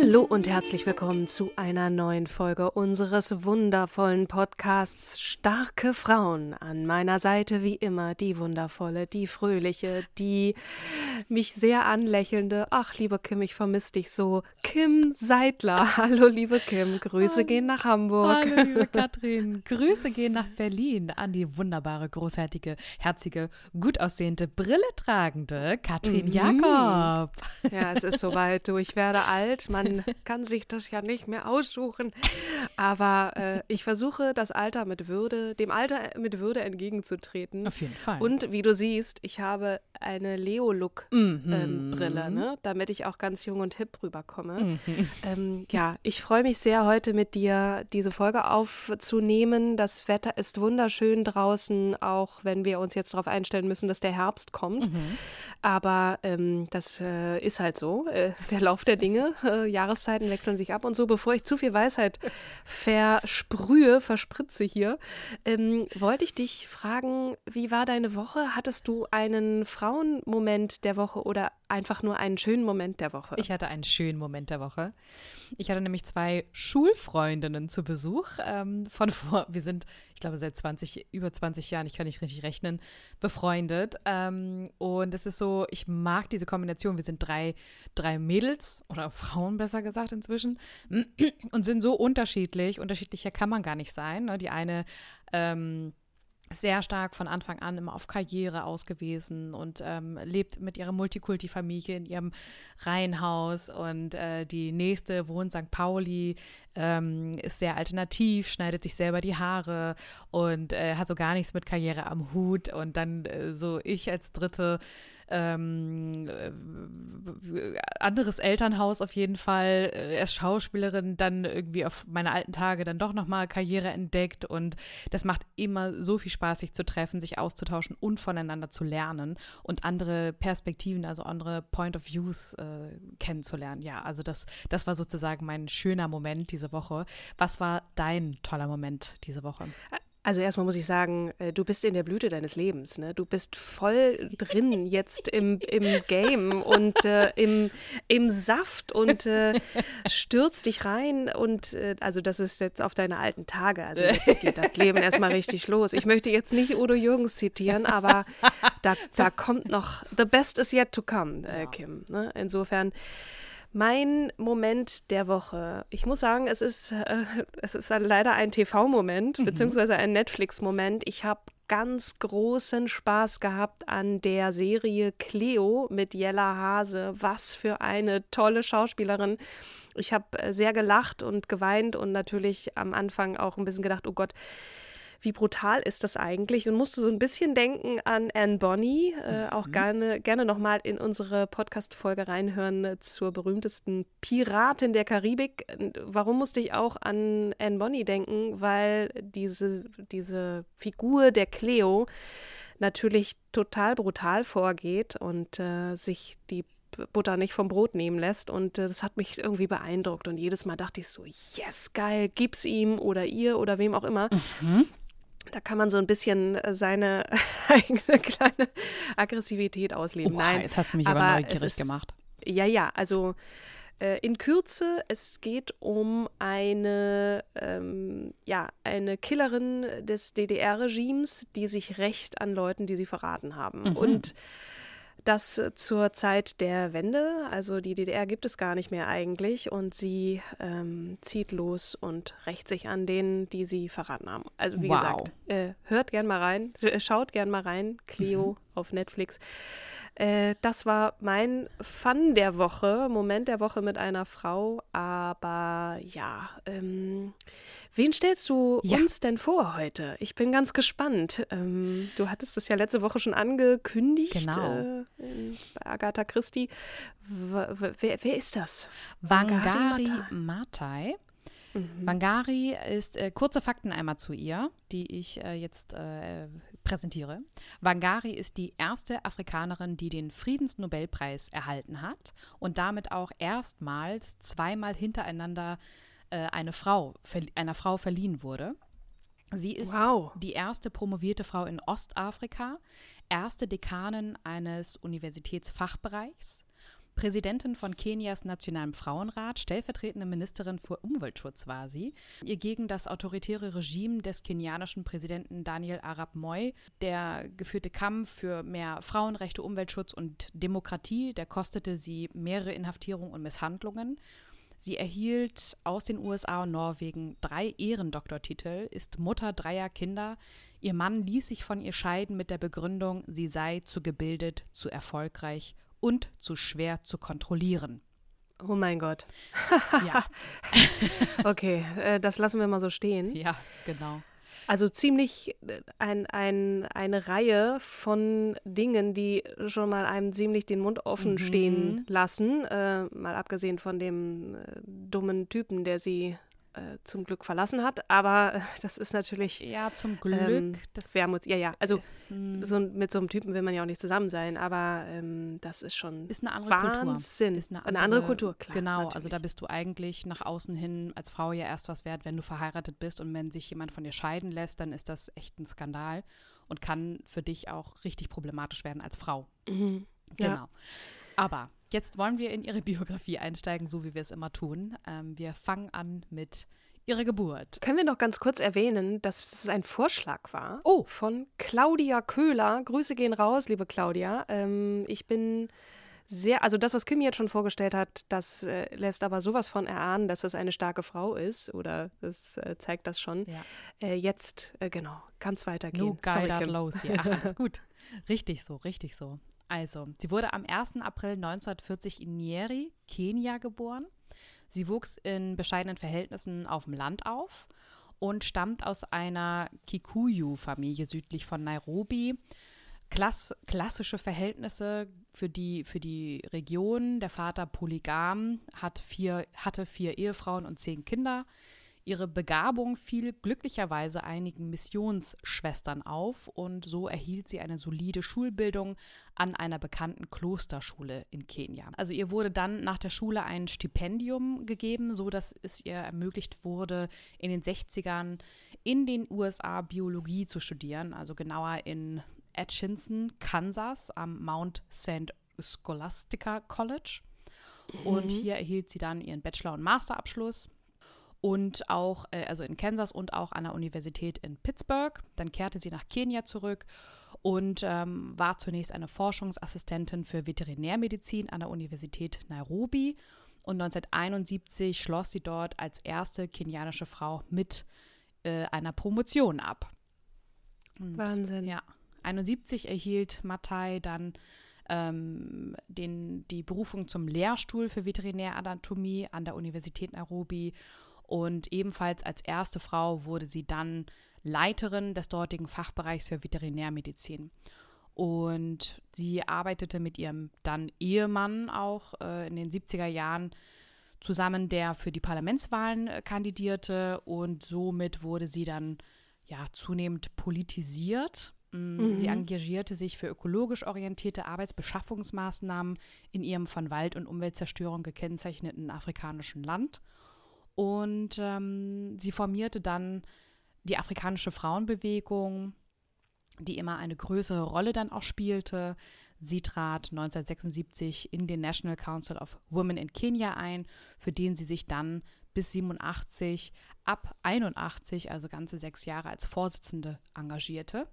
Hallo und herzlich willkommen zu einer neuen Folge unseres wundervollen Podcasts Starke Frauen. An meiner Seite wie immer die wundervolle, die fröhliche, die mich sehr anlächelnde, ach liebe Kim, ich vermisse dich so, Kim Seidler. Hallo liebe Kim, Grüße Hallo. gehen nach Hamburg. Hallo, liebe Katrin. Grüße gehen nach Berlin an die wunderbare, großartige, herzige, gut aussehende, Brille tragende Katrin Mhm. Jakob. Ja, es ist soweit, du, ich werde alt, man kann sich das ja nicht mehr aussuchen, aber äh, ich versuche das Alter mit Würde, dem Alter mit Würde entgegenzutreten. Auf jeden Fall. Und wie du siehst, ich habe eine Leo-Look-Brille, ne? damit ich auch ganz jung und hip rüberkomme. Ähm, ja, ich freue mich sehr, heute mit dir diese Folge aufzunehmen. Das Wetter ist wunderschön draußen, auch wenn wir uns jetzt darauf einstellen müssen, dass der Herbst kommt. Aber ähm, das äh, ist halt so, äh, der Lauf der Dinge. Äh, Jahreszeiten wechseln sich ab und so. Bevor ich zu viel Weisheit versprühe, verspritze hier, ähm, wollte ich dich fragen, wie war deine Woche? Hattest du einen Frauenmoment der Woche oder einfach nur einen schönen Moment der Woche? Ich hatte einen schönen Moment der Woche. Ich hatte nämlich zwei Schulfreundinnen zu Besuch ähm, von vor, wir sind, ich glaube, seit 20, über 20 Jahren, ich kann nicht richtig rechnen, befreundet. Ähm, und es ist so, ich mag diese Kombination. Wir sind drei, drei Mädels oder Frauen besser gesagt inzwischen und sind so unterschiedlich. Unterschiedlicher kann man gar nicht sein. Ne? Die eine ähm, sehr stark von Anfang an immer auf Karriere ausgewiesen und ähm, lebt mit ihrer Multikulti-Familie in ihrem Reihenhaus und äh, die nächste wohnt St. Pauli, ähm, ist sehr alternativ, schneidet sich selber die Haare und äh, hat so gar nichts mit Karriere am Hut und dann äh, so ich als dritte ähm, äh, anderes Elternhaus auf jeden Fall, äh, erst Schauspielerin, dann irgendwie auf meine alten Tage dann doch nochmal Karriere entdeckt und das macht immer so viel Spaß, sich zu treffen, sich auszutauschen und voneinander zu lernen und andere Perspektiven, also andere Point of Views äh, kennenzulernen. Ja, also das, das war sozusagen mein schöner Moment diese Woche. Was war dein toller Moment diese Woche? Also erstmal muss ich sagen, äh, du bist in der Blüte deines Lebens. Ne? Du bist voll drin jetzt im, im Game und äh, im, im Saft und äh, stürzt dich rein. Und äh, also das ist jetzt auf deine alten Tage. Also jetzt geht das Leben erstmal richtig los. Ich möchte jetzt nicht Udo Jürgens zitieren, aber da, da kommt noch, the best is yet to come, äh, Kim. Ne? Insofern. Mein Moment der Woche. Ich muss sagen, es ist, äh, es ist leider ein TV-Moment, beziehungsweise ein Netflix-Moment. Ich habe ganz großen Spaß gehabt an der Serie Cleo mit Jella Hase. Was für eine tolle Schauspielerin. Ich habe äh, sehr gelacht und geweint und natürlich am Anfang auch ein bisschen gedacht, oh Gott, wie brutal ist das eigentlich? Und musste so ein bisschen denken an Anne Bonny, äh, auch gerne, gerne nochmal in unsere Podcast-Folge reinhören äh, zur berühmtesten Piratin der Karibik. Warum musste ich auch an Anne Bonny denken? Weil diese, diese Figur der Cleo natürlich total brutal vorgeht und äh, sich die Butter nicht vom Brot nehmen lässt. Und äh, das hat mich irgendwie beeindruckt. Und jedes Mal dachte ich so, yes, geil, gib's ihm oder ihr oder wem auch immer. Da kann man so ein bisschen äh, seine eigene kleine Aggressivität ausleben. Oha, Nein, jetzt hast du mich aber, aber neugierig ist- gemacht. Ja, ja, also Äh, in Kürze, es geht um eine, ähm, ja, eine Killerin des DDR-Regimes, die sich rächt an Leuten, die sie verraten haben. Mhm. Und das zur Zeit der Wende. Also die DDR gibt es gar nicht mehr eigentlich und sie ähm, zieht los und rächt sich an denen, die sie verraten haben. Also wie Wow. gesagt, äh, hört gern mal rein, äh, schaut gern mal rein, Clio auf Netflix. Äh, das war mein Fun der Woche, Moment der Woche mit einer Frau. Aber ja, ähm, wen stellst du Ja. uns denn vor heute? Ich bin ganz gespannt. Ähm, du hattest es ja letzte Woche schon angekündigt. Genau. Äh, Agatha Christie. W wer, wer ist das? Wangari Maathai. Maathai. Mhm. Wangari ist, äh, kurze Fakten einmal zu ihr, die ich äh, jetzt äh, präsentiere. Wangari ist die erste Afrikanerin, die den Friedensnobelpreis erhalten hat und damit auch erstmals zweimal hintereinander äh, eine Frau, einer Frau verliehen wurde. Sie ist Wow. die erste promovierte Frau in Ostafrika, erste Dekanin eines Universitätsfachbereichs, Präsidentin von Kenias Nationalem Frauenrat, stellvertretende Ministerin für Umweltschutz war sie. Ihr gegen das autoritäre Regime des kenianischen Präsidenten Daniel Arap Moi, der geführte Kampf für mehr Frauenrechte, Umweltschutz und Demokratie, der kostete sie mehrere Inhaftierungen und Misshandlungen. Sie erhielt aus den USA und Norwegen drei Ehrendoktortitel, ist Mutter dreier Kinder. Ihr Mann ließ sich von ihr scheiden mit der Begründung, sie sei zu gebildet, zu erfolgreich und zu schwer zu kontrollieren. Oh mein Gott. Ja, Okay, äh, das lassen wir mal so stehen. ja, genau. Also ziemlich äh, ein, ein, eine Reihe von Dingen, die schon mal einem ziemlich den Mund offen Mhm. stehen lassen. Äh, mal abgesehen von dem äh, dummen Typen, der sie äh, zum Glück verlassen hat. Aber äh, das ist natürlich Ja, zum Glück. ähm, das, Wermut. Ja, ja. Also hm, so, mit so einem Typen will man ja auch nicht zusammen sein. Aber ähm, das ist schon ist eine andere Wahnsinn. Kultur. Ist eine andere, Eine andere Kultur, klar, Genau, also natürlich. da bist du eigentlich nach außen hin als Frau ja erst was wert, wenn du verheiratet bist und wenn sich jemand von dir scheiden lässt, dann ist das echt ein Skandal und kann für dich auch richtig problematisch werden als Frau. Mhm. Ja. Genau. Aber jetzt wollen wir in ihre Biografie einsteigen, so wie wir es immer tun. Ähm, wir fangen an mit ihrer Geburt. Können wir noch ganz kurz erwähnen, dass es ein Vorschlag war Oh. von Claudia Köhler. Grüße gehen raus, liebe Claudia. Ähm, ich bin sehr, also das, was Kim jetzt schon vorgestellt hat, das äh, lässt aber sowas von erahnen, dass es eine starke Frau ist oder das äh, zeigt das schon. Ja. Äh, jetzt, äh, genau, kann es weitergehen. No Sorry, Kim. hier. Ach, alles gut. Richtig so, richtig so. Also, sie wurde am 1. April 1940 in Nyeri, Kenia geboren. Sie wuchs in bescheidenen Verhältnissen auf dem Land auf und stammt aus einer Kikuyu-Familie südlich von Nairobi. Klass, klassische Verhältnisse für die, für die Region. Der Vater polygam, hat vier, hatte vier Ehefrauen und zehn Kinder. Ihre Begabung fiel glücklicherweise einigen Missionsschwestern auf und so erhielt sie eine solide Schulbildung an einer bekannten Klosterschule in Kenia. Also ihr wurde dann nach der Schule ein Stipendium gegeben, so dass es ihr ermöglicht wurde, in den 60ern in den USA Biologie zu studieren, also genauer in Atchison, Kansas am Mount St. Scholastica College. Und hier erhielt sie dann ihren Bachelor- und Masterabschluss und auch, äh, also in Kansas und auch an der Universität in Pittsburgh. Dann kehrte sie nach Kenia zurück und ähm, war zunächst eine Forschungsassistentin für Veterinärmedizin an der Universität Nairobi. Und 1971 schloss sie dort als erste kenianische Frau mit äh, einer Promotion ab. Und, Wahnsinn. Ja, 71 erhielt Matai dann ähm, den, die Berufung zum Lehrstuhl für Veterinäranatomie an der Universität Nairobi. Und ebenfalls als erste Frau wurde sie dann Leiterin des dortigen Fachbereichs für Veterinärmedizin. Und sie arbeitete mit ihrem dann Ehemann auch äh, in den 70er Jahren zusammen, der für die Parlamentswahlen äh, kandidierte. Und somit wurde sie dann ja zunehmend politisiert. Mm, Sie engagierte sich für ökologisch orientierte Arbeitsbeschaffungsmaßnahmen in ihrem von Wald- und Umweltzerstörung gekennzeichneten afrikanischen Land. Und ähm, sie formierte dann die afrikanische Frauenbewegung, die immer eine größere Rolle dann auch spielte. Sie trat 1976 in den National Council of Women in Kenia ein, für den sie sich dann bis 87, ab 81, also ganze sechs Jahre als Vorsitzende engagierte.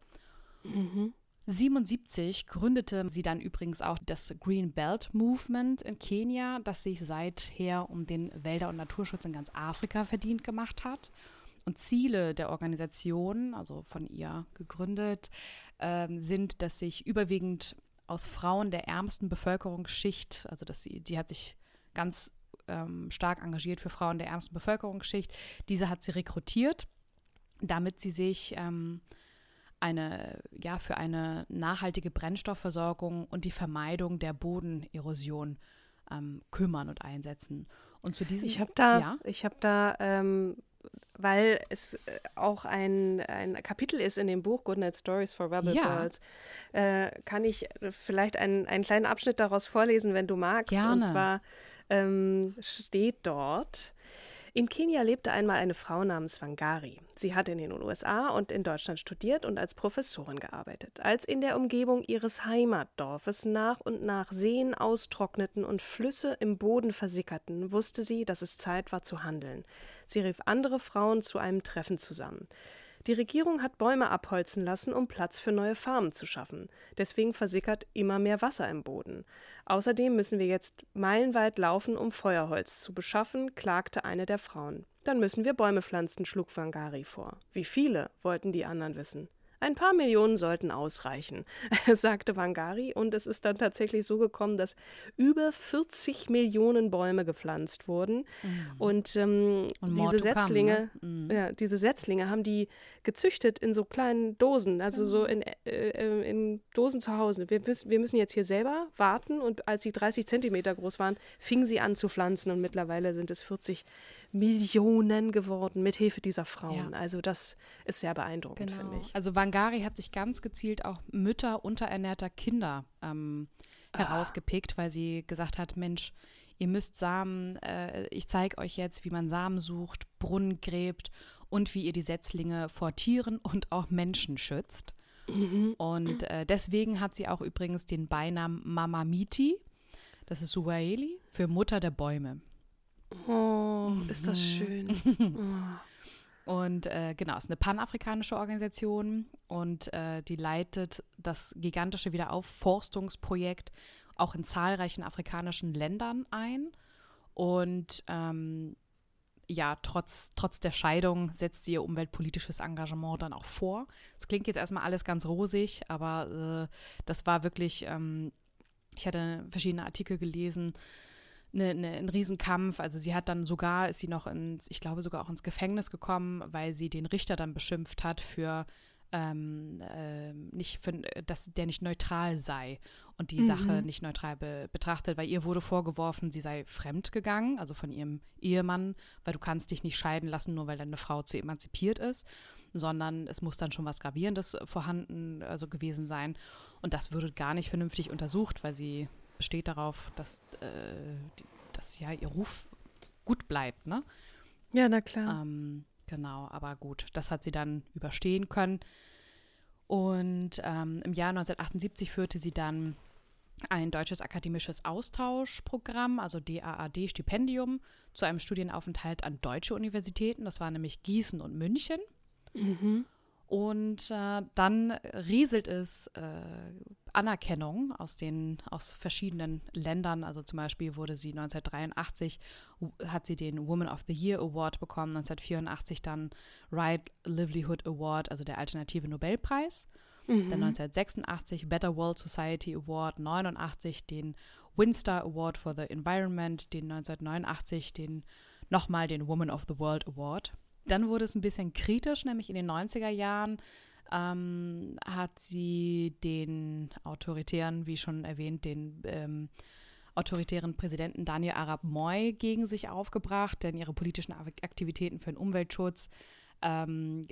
Mhm. 77 gründete sie dann übrigens auch das Green Belt Movement in Kenia, das sich seither um den Wälder- und Naturschutz in ganz Afrika verdient gemacht hat. Und Ziele der Organisation, also von ihr gegründet, äh, sind, dass sich überwiegend aus Frauen der ärmsten Bevölkerungsschicht, also dass sie, die hat sich ganz ähm, stark engagiert für Frauen der ärmsten Bevölkerungsschicht, diese hat sie rekrutiert, damit sie sich ähm, eine, ja, für eine nachhaltige Brennstoffversorgung und die Vermeidung der Bodenerosion ähm, kümmern und einsetzen. Und zu diesem Ich habe da, ja? ich habe da, ähm, weil es äh, auch ein, ein Kapitel ist in dem Buch Goodnight Stories for Rebel ja. Girls, äh, kann ich vielleicht einen, einen kleinen Abschnitt daraus vorlesen, wenn du magst. Gerne. Und zwar ähm, steht dort, in Kenia lebte einmal eine Frau namens Wangari. Sie hat in den USA und in Deutschland studiert und als Professorin gearbeitet. Als in der Umgebung ihres Heimatdorfes nach und nach Seen austrockneten und Flüsse im Boden versickerten, wusste sie, dass es Zeit war zu handeln. Sie rief andere Frauen zu einem Treffen zusammen. Die Regierung hat Bäume abholzen lassen, um Platz für neue Farmen zu schaffen. Deswegen versickert immer mehr Wasser im Boden. Außerdem müssen wir jetzt meilenweit laufen, um Feuerholz zu beschaffen, klagte eine der Frauen. Dann müssen wir Bäume pflanzen, schlug Wangari vor. Wie viele, wollten die anderen wissen. Ein paar Millionen sollten ausreichen, sagte Wangari, und es ist dann tatsächlich so gekommen, dass über 40 Millionen Bäume gepflanzt wurden. Mhm. Und, ähm, und diese Setzlinge, come, ne? mhm. ja, diese Setzlinge haben die gezüchtet in so kleinen Dosen, also mhm. so in, äh, äh, in Dosen zu Hause. Wir müssen, wir müssen jetzt hier selber warten und als sie 30 Zentimeter groß waren, fingen sie an zu pflanzen und mittlerweile sind es 40 Millionen geworden mit Hilfe dieser Frauen. Ja. Also das ist sehr beeindruckend, genau. finde ich. Also Wangari hat sich ganz gezielt auch Mütter unterernährter Kinder ähm, ah. herausgepickt, weil sie gesagt hat, Mensch, ihr müsst Samen, äh, ich zeige euch jetzt, wie man Samen sucht, Brunnen gräbt und wie ihr die Setzlinge vor Tieren und auch Menschen schützt. Mhm. Und äh, deswegen hat sie auch übrigens den Beinamen Mama Miti, das ist Suaheli, für Mutter der Bäume. Oh, ist das schön. Und äh, genau, es ist eine panafrikanische Organisation und äh, die leitet das gigantische Wiederaufforstungsprojekt auch in zahlreichen afrikanischen Ländern ein. Und ähm, ja, trotz, trotz der Scheidung setzt sie ihr umweltpolitisches Engagement dann auch vor. Es klingt jetzt erstmal alles ganz rosig, aber äh, das war wirklich, ähm, ich hatte verschiedene Artikel gelesen, eine, eine, ein Riesenkampf. Also sie hat dann sogar, ist sie noch ins, ich glaube sogar auch ins Gefängnis gekommen, weil sie den Richter dann beschimpft hat für ähm, äh, nicht für, dass der nicht neutral sei und die mhm. Sache nicht neutral be betrachtet, weil ihr wurde vorgeworfen, sie sei fremd gegangen, also von ihrem Ehemann, weil du kannst dich nicht scheiden lassen, nur weil deine Frau zu emanzipiert ist, sondern es muss dann schon was Gravierendes vorhanden, also gewesen sein. Und das würde gar nicht vernünftig untersucht, weil sie besteht darauf, dass, äh, dass ja ihr Ruf gut bleibt, ne? Ja, na klar. Ähm, genau, aber gut, das hat sie dann überstehen können. Und ähm, im Jahr 1978 führte sie dann ein deutsches akademisches Austauschprogramm, also DAAD-Stipendium, zu einem Studienaufenthalt an deutsche Universitäten. Das war nämlich Gießen und München. Mhm. Und äh, dann rieselt es äh, Anerkennung aus den aus verschiedenen Ländern. Also zum Beispiel wurde sie 1983 hat sie den Woman of the Year Award bekommen, 1984 dann Right Livelihood Award, also der alternative Nobelpreis. Mhm. Dann 1986 Better World Society Award, 89 den Winstar Award for the Environment, den 1989 den nochmal den Woman of the World Award. Dann wurde es ein bisschen kritisch, nämlich in den 90er Jahren ähm, hat sie den autoritären, wie schon erwähnt, den ähm, autoritären Präsidenten Daniel Arab Moy gegen sich aufgebracht, denn ihre politischen Aktivitäten für den Umweltschutz, ähm,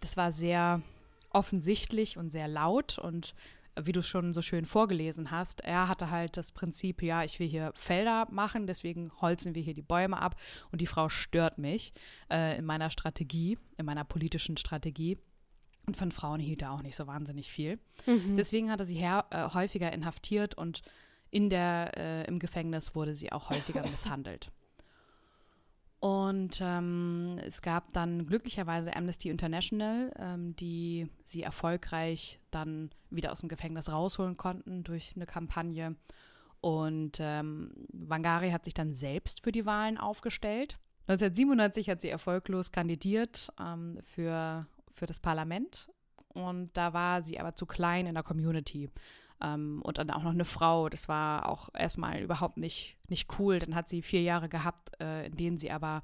das war sehr offensichtlich und sehr laut und wie du schon so schön vorgelesen hast, er hatte halt das Prinzip, ja, ich will hier Felder machen, deswegen holzen wir hier die Bäume ab und die Frau stört mich äh, in meiner Strategie, in meiner politischen Strategie. Und von Frauen hielt er auch nicht so wahnsinnig viel. Deswegen hat er sie her, äh, häufiger inhaftiert und in der, äh, im Gefängnis wurde sie auch häufiger misshandelt. Und ähm, es gab dann glücklicherweise Amnesty International, ähm, die sie erfolgreich dann wieder aus dem Gefängnis rausholen konnten durch eine Kampagne. Und ähm, Wangari hat sich dann selbst für die Wahlen aufgestellt. 1997 hat sie erfolglos kandidiert ähm, für, für das Parlament. Und da war sie aber zu klein in der Community. Ähm, und dann auch noch eine Frau. Das war auch erstmal überhaupt nicht, nicht cool. Dann hat sie vier Jahre gehabt, äh, in denen sie aber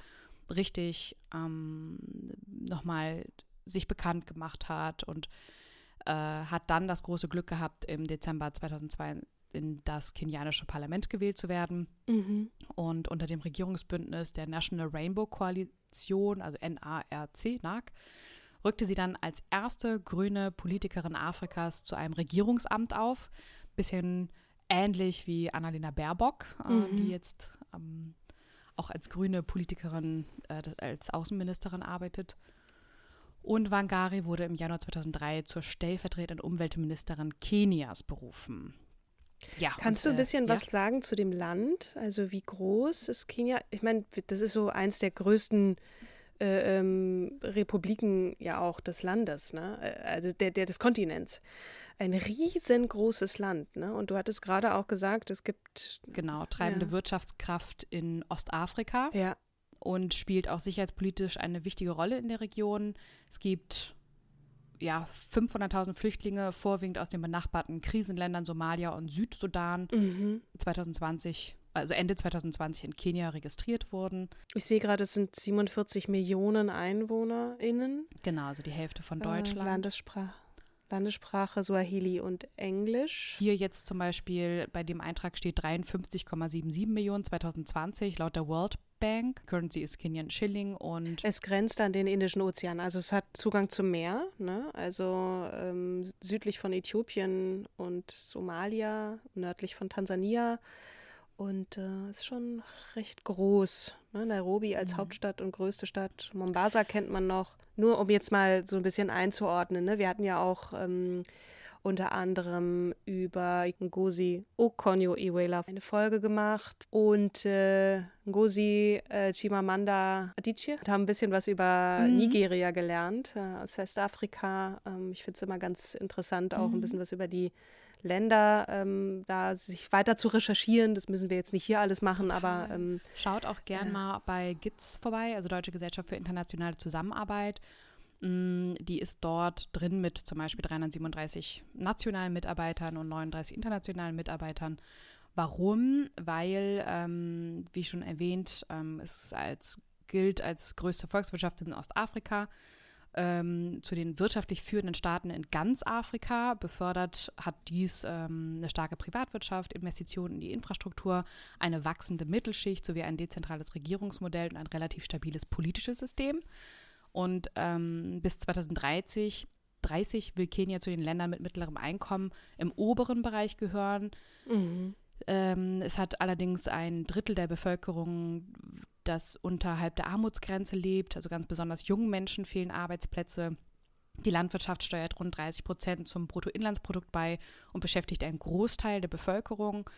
richtig ähm, nochmal sich bekannt gemacht hat und äh, hat dann das große Glück gehabt, im Dezember 2002 in das kenianische Parlament gewählt zu werden. Und unter dem Regierungsbündnis der National Rainbow Koalition, also NARC, NAC, rückte sie dann als erste grüne Politikerin Afrikas zu einem Regierungsamt auf. Bisschen ähnlich wie Annalena Baerbock, äh, die jetzt ähm, auch als grüne Politikerin, äh, als Außenministerin arbeitet. Und Wangari wurde im Januar 2003 zur stellvertretenden Umweltministerin Kenias berufen. Ja, Kannst und, du ein bisschen äh, was ja. sagen zu dem Land? Also wie groß ist Kenia? Ich meine, das ist so eins der größten äh, ähm, Republiken ja auch des Landes, ne? Äh, Also der, der des Kontinents. Ein riesengroßes Land, ne? Und du hattest gerade auch gesagt, es gibt Genau, treibende Ja. Wirtschaftskraft in Ostafrika ja und spielt auch sicherheitspolitisch eine wichtige Rolle in der Region. Es gibt ja 500.000 Flüchtlinge, vorwiegend aus den benachbarten Krisenländern Somalia und Südsudan, 2020, also Ende 2020 in Kenia registriert wurden. Ich sehe gerade, es sind 47 Millionen EinwohnerInnen. Genau, also die Hälfte von Äh, Deutschland. Landessprache, Landessprache Swahili und Englisch. Hier jetzt zum Beispiel bei dem Eintrag steht 53,77 Millionen 2020 laut der World Bank. Currency ist Kenyan Shilling und Es grenzt an den Indischen Ozean, also es hat Zugang zum Meer, ne? also ähm, südlich von Äthiopien und Somalia, nördlich von Tansania und äh, ist schon recht groß. Ne? Nairobi als Hauptstadt und größte Stadt, Mombasa kennt man noch. Nur um jetzt mal so ein bisschen einzuordnen, ne? wir hatten ja auch ähm, unter anderem über Ngozi Okonjo-Iweala eine Folge gemacht und äh, Ngozi äh, Chimamanda Adichie und haben ein bisschen was über Nigeria gelernt, äh, aus Westafrika. Ähm, ich finde es immer ganz interessant, auch ein bisschen was über die Länder, ähm, da sich weiter zu recherchieren. Das müssen wir jetzt nicht hier alles machen, aber ähm, Schaut auch gern mal bei GITS vorbei, also Deutsche Gesellschaft für internationale Zusammenarbeit. Die ist dort drin mit zum Beispiel 337 nationalen Mitarbeitern und 39 internationalen Mitarbeitern. Warum? Weil, ähm, wie schon erwähnt, ähm, es als, gilt als größte Volkswirtschaft in Ostafrika. Ähm, zu den wirtschaftlich führenden Staaten in ganz Afrika befördert hat dies ähm, eine starke Privatwirtschaft, Investitionen in die Infrastruktur, eine wachsende Mittelschicht sowie ein dezentrales Regierungsmodell und ein relativ stabiles politisches System. Und ähm, bis 2030 30 will Kenia zu den Ländern mit mittlerem Einkommen im oberen Bereich gehören. Ähm, es hat allerdings ein Drittel der Bevölkerung, das unterhalb der Armutsgrenze lebt. Also ganz besonders jungen Menschen fehlen Arbeitsplätze. Die Landwirtschaft steuert rund 30 Prozent zum Bruttoinlandsprodukt bei und beschäftigt einen Großteil der Bevölkerung.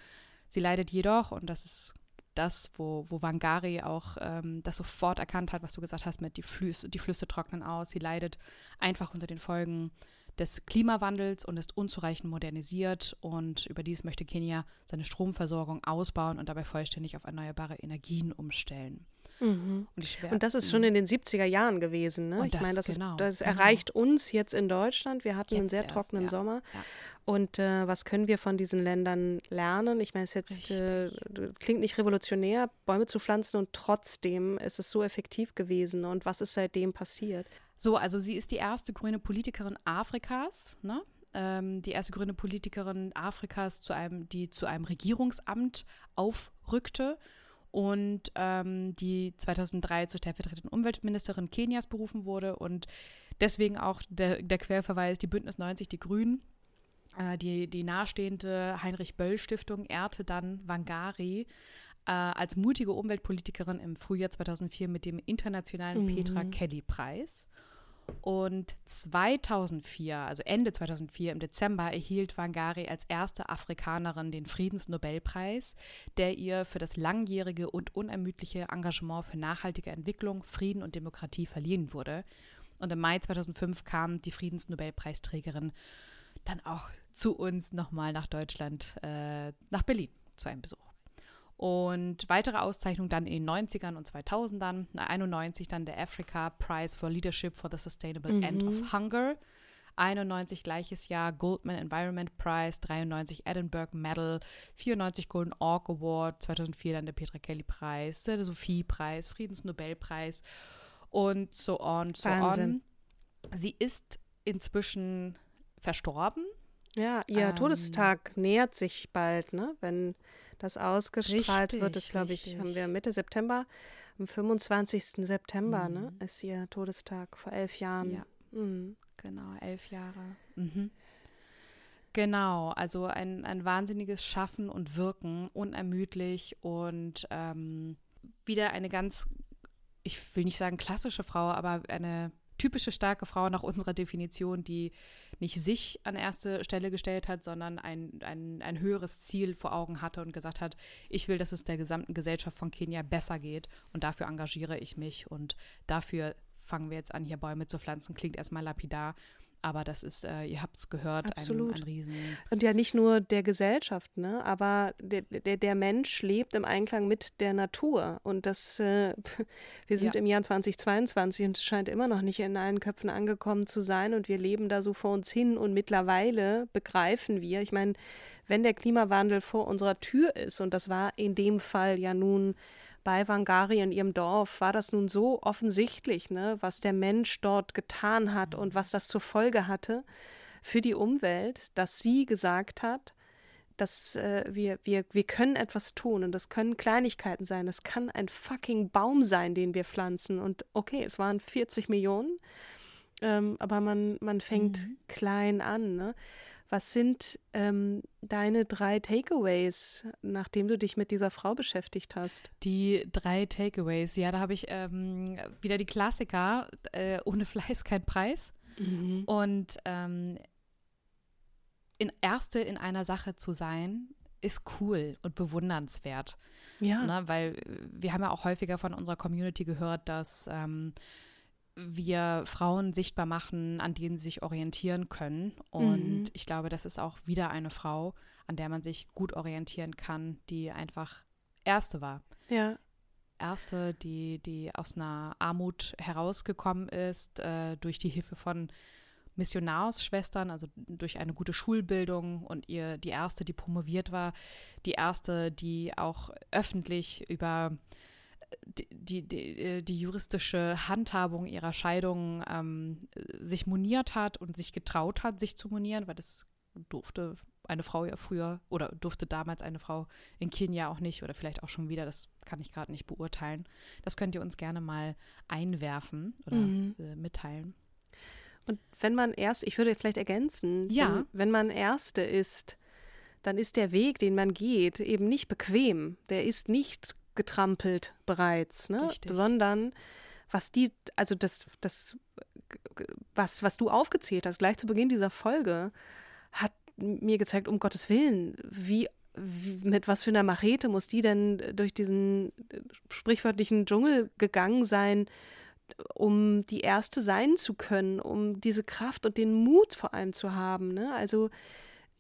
Sie leidet jedoch, und das ist das, wo, wo Wangari auch ähm, das sofort erkannt hat, was du gesagt hast, mit die Flüsse, die Flüsse trocknen aus. Sie leidet einfach unter den Folgen des Klimawandels und ist unzureichend modernisiert. Und überdies möchte Kenia seine Stromversorgung ausbauen und dabei vollständig auf erneuerbare Energien umstellen. Und, ich schwör- Und das ist schon in den 70er Jahren gewesen. Ne? Und ich das- meine, das, genau, ist, das genau. erreicht uns jetzt in Deutschland. Wir hatten einen Jetzt sehr erst, trockenen ja, Sommer. ja. Und äh, was können wir von diesen Ländern lernen? Ich meine, es jetzt äh, klingt nicht revolutionär, Bäume zu pflanzen und trotzdem ist es so effektiv gewesen. Und was ist seitdem passiert? So, also sie ist die erste grüne Politikerin Afrikas, ne? Ähm, die erste grüne Politikerin Afrikas, zu einem, die zu einem Regierungsamt aufrückte und ähm, die 2003 zur stellvertretenden Umweltministerin Kenias berufen wurde und deswegen auch der, der Querverweis, die Bündnis 90, die Grünen, äh, die, die nahestehende Heinrich-Böll-Stiftung ehrte dann Wangari äh, als mutige Umweltpolitikerin im Frühjahr 2004 mit dem internationalen Petra Kelly-Preis. Und 2004, also Ende 2004 im Dezember, erhielt Wangari als erste Afrikanerin den Friedensnobelpreis, der ihr für das langjährige und unermüdliche Engagement für nachhaltige Entwicklung, Frieden und Demokratie verliehen wurde. Und im Mai 2005 kam die Friedensnobelpreisträgerin dann auch zu uns nochmal nach Deutschland, äh, nach Berlin zu einem Besuch. Und weitere Auszeichnungen dann in den 90ern und 2000ern. 91 dann der Africa Prize for Leadership for the Sustainable mhm. End of Hunger. 91 gleiches Jahr Goldman Environment Prize, 93 Edinburgh Medal, 94 Golden Orc Award, 2004 dann der Petra Kelly Preis, der Sophie Preis, Friedensnobelpreis und so on, so Wahnsinn. on. Sie ist inzwischen verstorben. Ja, ihr ähm, Todestag nähert sich bald, ne? Wenn das ausgestrahlt richtig, wird, ist, glaube ich, haben wir Mitte September. Am 25. September, ne, mhm. ne? Ist ihr Todestag vor elf Jahren. Ja. Mhm. Genau, elf Jahre. Mhm. Genau, also ein, ein wahnsinniges Schaffen und Wirken, unermüdlich und ähm, wieder eine ganz, ich will nicht sagen klassische Frau, aber eine typische starke Frau nach unserer Definition, die nicht sich an erste Stelle gestellt hat, sondern ein, ein, ein höheres Ziel vor Augen hatte und gesagt hat, ich will, dass es der gesamten Gesellschaft von Kenia besser geht und dafür engagiere ich mich und dafür fangen wir jetzt an, hier Bäume zu pflanzen. Klingt erstmal lapidar, aber das ist, äh, ihr habt es gehört, Absolut. ein, ein Riesen. Und ja nicht nur der Gesellschaft, ne? aber der, der, der Mensch lebt im Einklang mit der Natur. Und das, äh, wir sind ja. im Jahr 2022 und es scheint immer noch nicht in allen Köpfen angekommen zu sein. Und wir leben da so vor uns hin und mittlerweile begreifen wir, ich meine, wenn der Klimawandel vor unserer Tür ist, und das war in dem Fall ja nun bei Wangari in ihrem Dorf war das nun so offensichtlich, ne, was der Mensch dort getan hat und was das zur Folge hatte für die Umwelt, dass sie gesagt hat, dass äh, wir, wir, wir können etwas tun und das können Kleinigkeiten sein. Es kann ein fucking Baum sein, den wir pflanzen. Und okay, es waren 40 Millionen, ähm, aber man, man fängt mhm. klein an. Ne? Was sind ähm, deine drei Takeaways, nachdem du dich mit dieser Frau beschäftigt hast? Die drei Takeaways, ja, da habe ich ähm, wieder die Klassiker, äh, ohne Fleiß kein Preis. Mhm. Und ähm, in Erste in einer Sache zu sein, ist cool und bewundernswert. Ja. Ne, weil wir haben ja auch häufiger von unserer Community gehört, dass ähm, wir Frauen sichtbar machen, an denen sie sich orientieren können. Und mhm. ich glaube, das ist auch wieder eine Frau, an der man sich gut orientieren kann, die einfach Erste war. Ja. Erste, die, die aus einer Armut herausgekommen ist, äh, durch die Hilfe von Missionarsschwestern, also durch eine gute Schulbildung und ihr die erste, die promoviert war, die erste, die auch öffentlich über die, die, äh, die, juristische Handhabung ihrer Scheidung ähm, sich moniert hat und sich getraut hat, sich zu monieren, weil das durfte eine Frau ja früher oder durfte damals eine Frau in Kenia auch nicht oder vielleicht auch schon wieder, das kann ich gerade nicht beurteilen. Das könnt ihr uns gerne mal einwerfen oder mhm. äh, mitteilen. Und wenn man erst, ich würde vielleicht ergänzen, ja. wenn, wenn man Erste ist, dann ist der Weg, den man geht, eben nicht bequem. Der ist nicht getrampelt bereits, ne? sondern was die, also das, das, was, was du aufgezählt hast, gleich zu Beginn dieser Folge, hat mir gezeigt, um Gottes Willen, wie, wie mit was für einer Machete muss die denn durch diesen sprichwörtlichen Dschungel gegangen sein, um die Erste sein zu können, um diese Kraft und den Mut vor allem zu haben. Ne? Also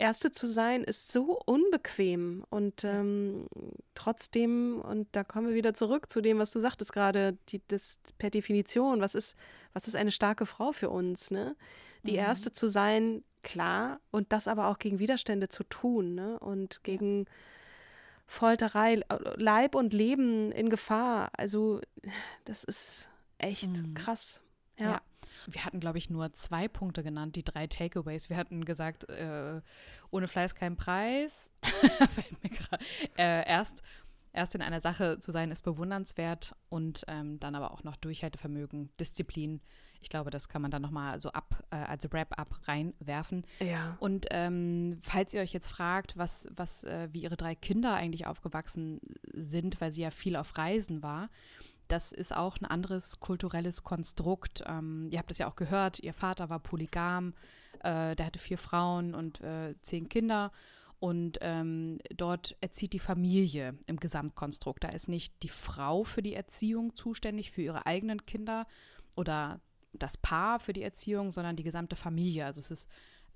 Erste zu sein ist so unbequem und ähm, trotzdem, und da kommen wir wieder zurück zu dem, was du sagtest gerade, die, das per Definition, was ist, was ist eine starke Frau für uns, ne? Die mhm. Erste zu sein, klar, und das aber auch gegen Widerstände zu tun, ne? Und gegen Folterei, Leib und Leben in Gefahr. Also, das ist echt mhm. krass. ja. ja. Wir hatten, glaube ich, nur zwei Punkte genannt, die drei Takeaways. Wir hatten gesagt, äh, ohne Fleiß kein Preis. äh, erst, erst in einer Sache zu sein, ist bewundernswert und ähm, dann aber auch noch Durchhaltevermögen, Disziplin. Ich glaube, das kann man dann nochmal so ab, äh, als Wrap-up reinwerfen. Ja. Und ähm, falls ihr euch jetzt fragt, was, was, äh, wie ihre drei Kinder eigentlich aufgewachsen sind, weil sie ja viel auf Reisen war, das ist auch ein anderes kulturelles Konstrukt. Ähm, ihr habt es ja auch gehört, ihr Vater war polygam, äh, der hatte vier Frauen und äh, zehn Kinder. Und ähm, dort erzieht die Familie im Gesamtkonstrukt. Da ist nicht die Frau für die Erziehung zuständig, für ihre eigenen Kinder oder das Paar für die Erziehung, sondern die gesamte Familie. Also es ist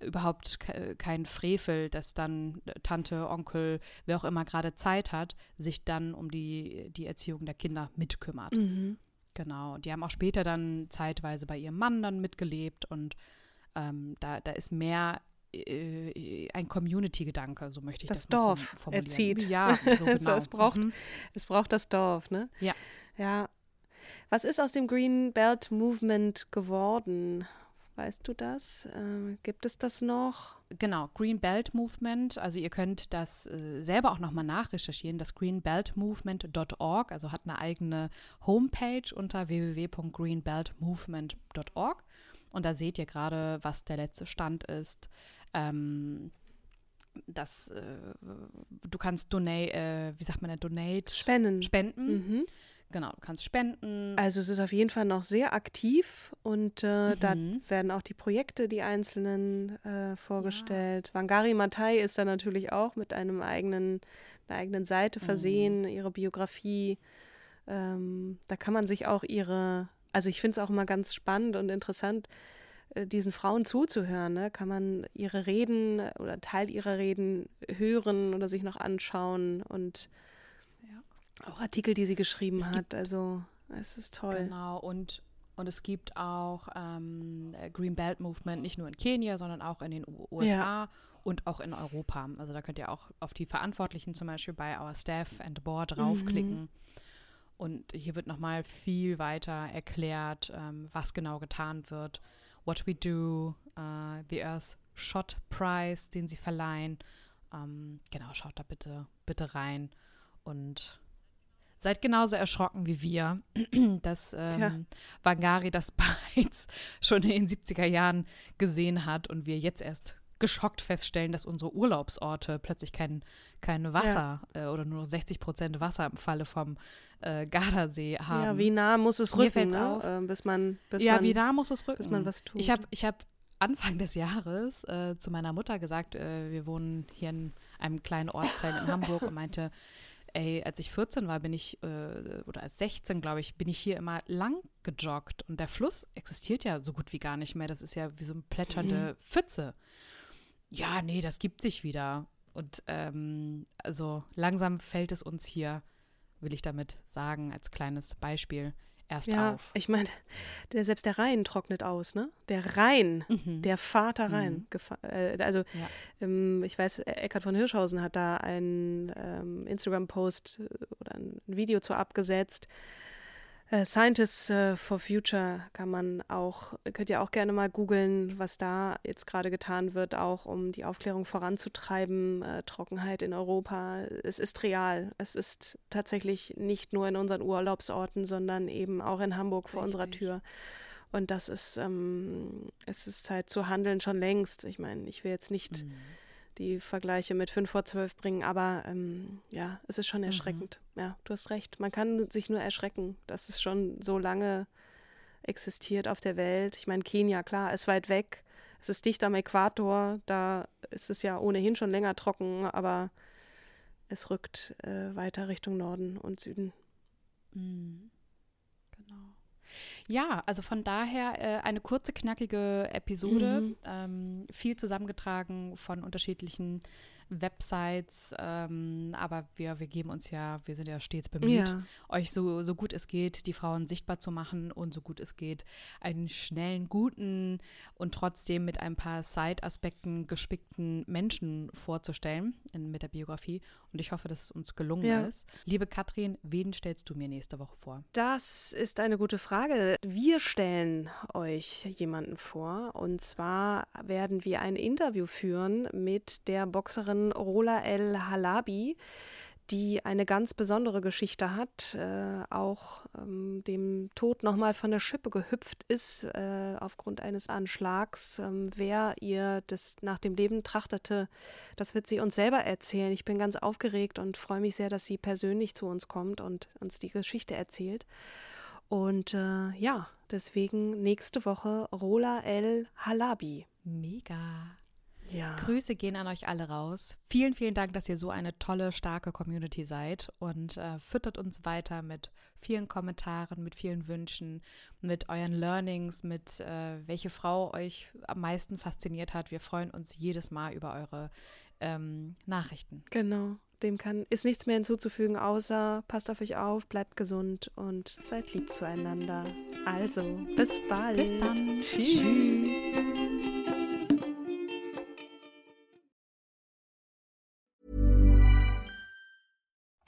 überhaupt kein Frevel, dass dann Tante, Onkel, wer auch immer gerade Zeit hat, sich dann um die, die Erziehung der Kinder mitkümmert. Mhm. Genau. Die haben auch später dann zeitweise bei ihrem Mann dann mitgelebt und ähm, da, da ist mehr äh, ein Community-Gedanke, so möchte ich das, das Dorf erzieht. Ja, so genau. es, braucht, mhm. es braucht das Dorf, ne? Ja. Ja. Was ist aus dem Green Belt Movement geworden? Weißt du das? Äh, gibt es das noch? Genau, Green Belt Movement. Also ihr könnt das äh, selber auch nochmal nachrecherchieren. Das greenbeltmovement.org, also hat eine eigene Homepage unter www.greenbeltmovement.org. Und da seht ihr gerade, was der letzte Stand ist. Ähm, das, äh, du kannst donate, äh, wie sagt man denn, donate? Spenden. Spenden. Mhm. Genau, du kannst spenden. Also es ist auf jeden Fall noch sehr aktiv und äh, mhm. da werden auch die Projekte, die einzelnen äh, vorgestellt. Ja. Wangari Matai ist da natürlich auch mit einem eigenen, einer eigenen Seite mhm. versehen, mhm. ihre Biografie. Ähm, da kann man sich auch ihre, also ich finde es auch immer ganz spannend und interessant, äh, diesen Frauen zuzuhören. Ne? Kann man ihre Reden oder Teil ihrer Reden hören oder sich noch anschauen und auch Artikel, die sie geschrieben es hat. Also es ist toll. Genau, und, und es gibt auch ähm, Green Belt Movement nicht nur in Kenia, sondern auch in den USA ja. und auch in Europa. Also da könnt ihr auch auf die Verantwortlichen zum Beispiel bei Our Staff and Board draufklicken. Mhm. Und hier wird nochmal viel weiter erklärt, ähm, was genau getan wird, what we do, uh, the Earth Shot Prize, den sie verleihen. Ähm, genau, schaut da bitte, bitte rein. Und seid genauso erschrocken wie wir, dass ähm, Wangari das bereits schon in den 70er Jahren gesehen hat und wir jetzt erst geschockt feststellen, dass unsere Urlaubsorte plötzlich kein, kein Wasser ja. äh, oder nur 60 Prozent Wasser im Falle vom äh, Gardasee haben. Ja, wie nah muss es rücken, ne? äh, bis man bis Ja, man, wie nah muss es rücken? Bis man was tut. Ich habe ich hab Anfang des Jahres äh, zu meiner Mutter gesagt, äh, wir wohnen hier in einem kleinen Ortsteil in Hamburg und meinte, ey, als ich 14 war, bin ich, äh, oder als 16, glaube ich, bin ich hier immer lang gejoggt. Und der Fluss existiert ja so gut wie gar nicht mehr. Das ist ja wie so eine plätschernde mhm. Pfütze. Ja, nee, das gibt sich wieder. Und ähm, also langsam fällt es uns hier, will ich damit sagen, als kleines Beispiel, erst ja, auf. Ich meine, der, selbst der Rhein trocknet aus, ne? Der Rhein, mhm. der Vater Rhein. Mhm. Äh, also, ja. ähm, ich weiß, Eckhard von Hirschhausen hat da einen ähm, Instagram-Post äh, oder ein Video zu abgesetzt. Äh, Scientists äh, for Future kann man auch, könnt ihr auch gerne mal googeln, was da jetzt gerade getan wird, auch um die Aufklärung voranzutreiben. Äh, Trockenheit in Europa, es ist real. Es ist tatsächlich nicht nur in unseren Urlaubsorten, sondern eben auch in Hamburg vor Richtig. unserer Tür. Und das ist, ähm, es ist Zeit zu handeln schon längst. Ich meine, ich will jetzt nicht. Mhm die Vergleiche mit 5 vor 12 bringen, aber ähm, ja, es ist schon mhm. erschreckend. Mhm. Ja, du hast recht. Man kann sich nur erschrecken, dass es schon so lange existiert auf der Welt. Ich meine, Kenia, klar, ist weit weg. Es ist dicht am Äquator, da ist es ja ohnehin schon länger trocken, aber es rückt äh, weiter Richtung Norden und Süden. Mhm. Ja, also von daher äh, eine kurze, knackige Episode, mhm. ähm, viel zusammengetragen von unterschiedlichen Websites, ähm, aber wir, wir geben uns ja, wir sind ja stets bemüht, ja. euch so, so gut es geht, die Frauen sichtbar zu machen und so gut es geht, einen schnellen, guten und trotzdem mit ein paar Side-Aspekten gespickten Menschen vorzustellen in, mit der Biografie. Und ich hoffe, dass es uns gelungen ja. ist. Liebe Katrin, wen stellst du mir nächste Woche vor? Das ist eine gute Frage. Wir stellen euch jemanden vor. Und zwar werden wir ein Interview führen mit der Boxerin Rola El Halabi, die eine ganz besondere Geschichte hat, äh, auch ähm, dem Tod nochmal von der Schippe gehüpft ist äh, aufgrund eines Anschlags. Ähm, wer ihr das nach dem Leben trachtete, das wird sie uns selber erzählen. Ich bin ganz aufgeregt und freue mich sehr, dass sie persönlich zu uns kommt und uns die Geschichte erzählt. Und äh, ja, deswegen nächste Woche Rola El Halabi. Mega. Ja. Grüße gehen an euch alle raus. Vielen, vielen Dank, dass ihr so eine tolle, starke Community seid und äh, füttert uns weiter mit vielen Kommentaren, mit vielen Wünschen, mit euren Learnings, mit äh, welche Frau euch am meisten fasziniert hat. Wir freuen uns jedes Mal über eure ähm, Nachrichten. Genau. Dem kann, ist nichts mehr hinzuzufügen, außer passt auf euch auf, bleibt gesund und seid lieb zueinander. Also, bis bald. Bis dann. Tschüss. Tschüss.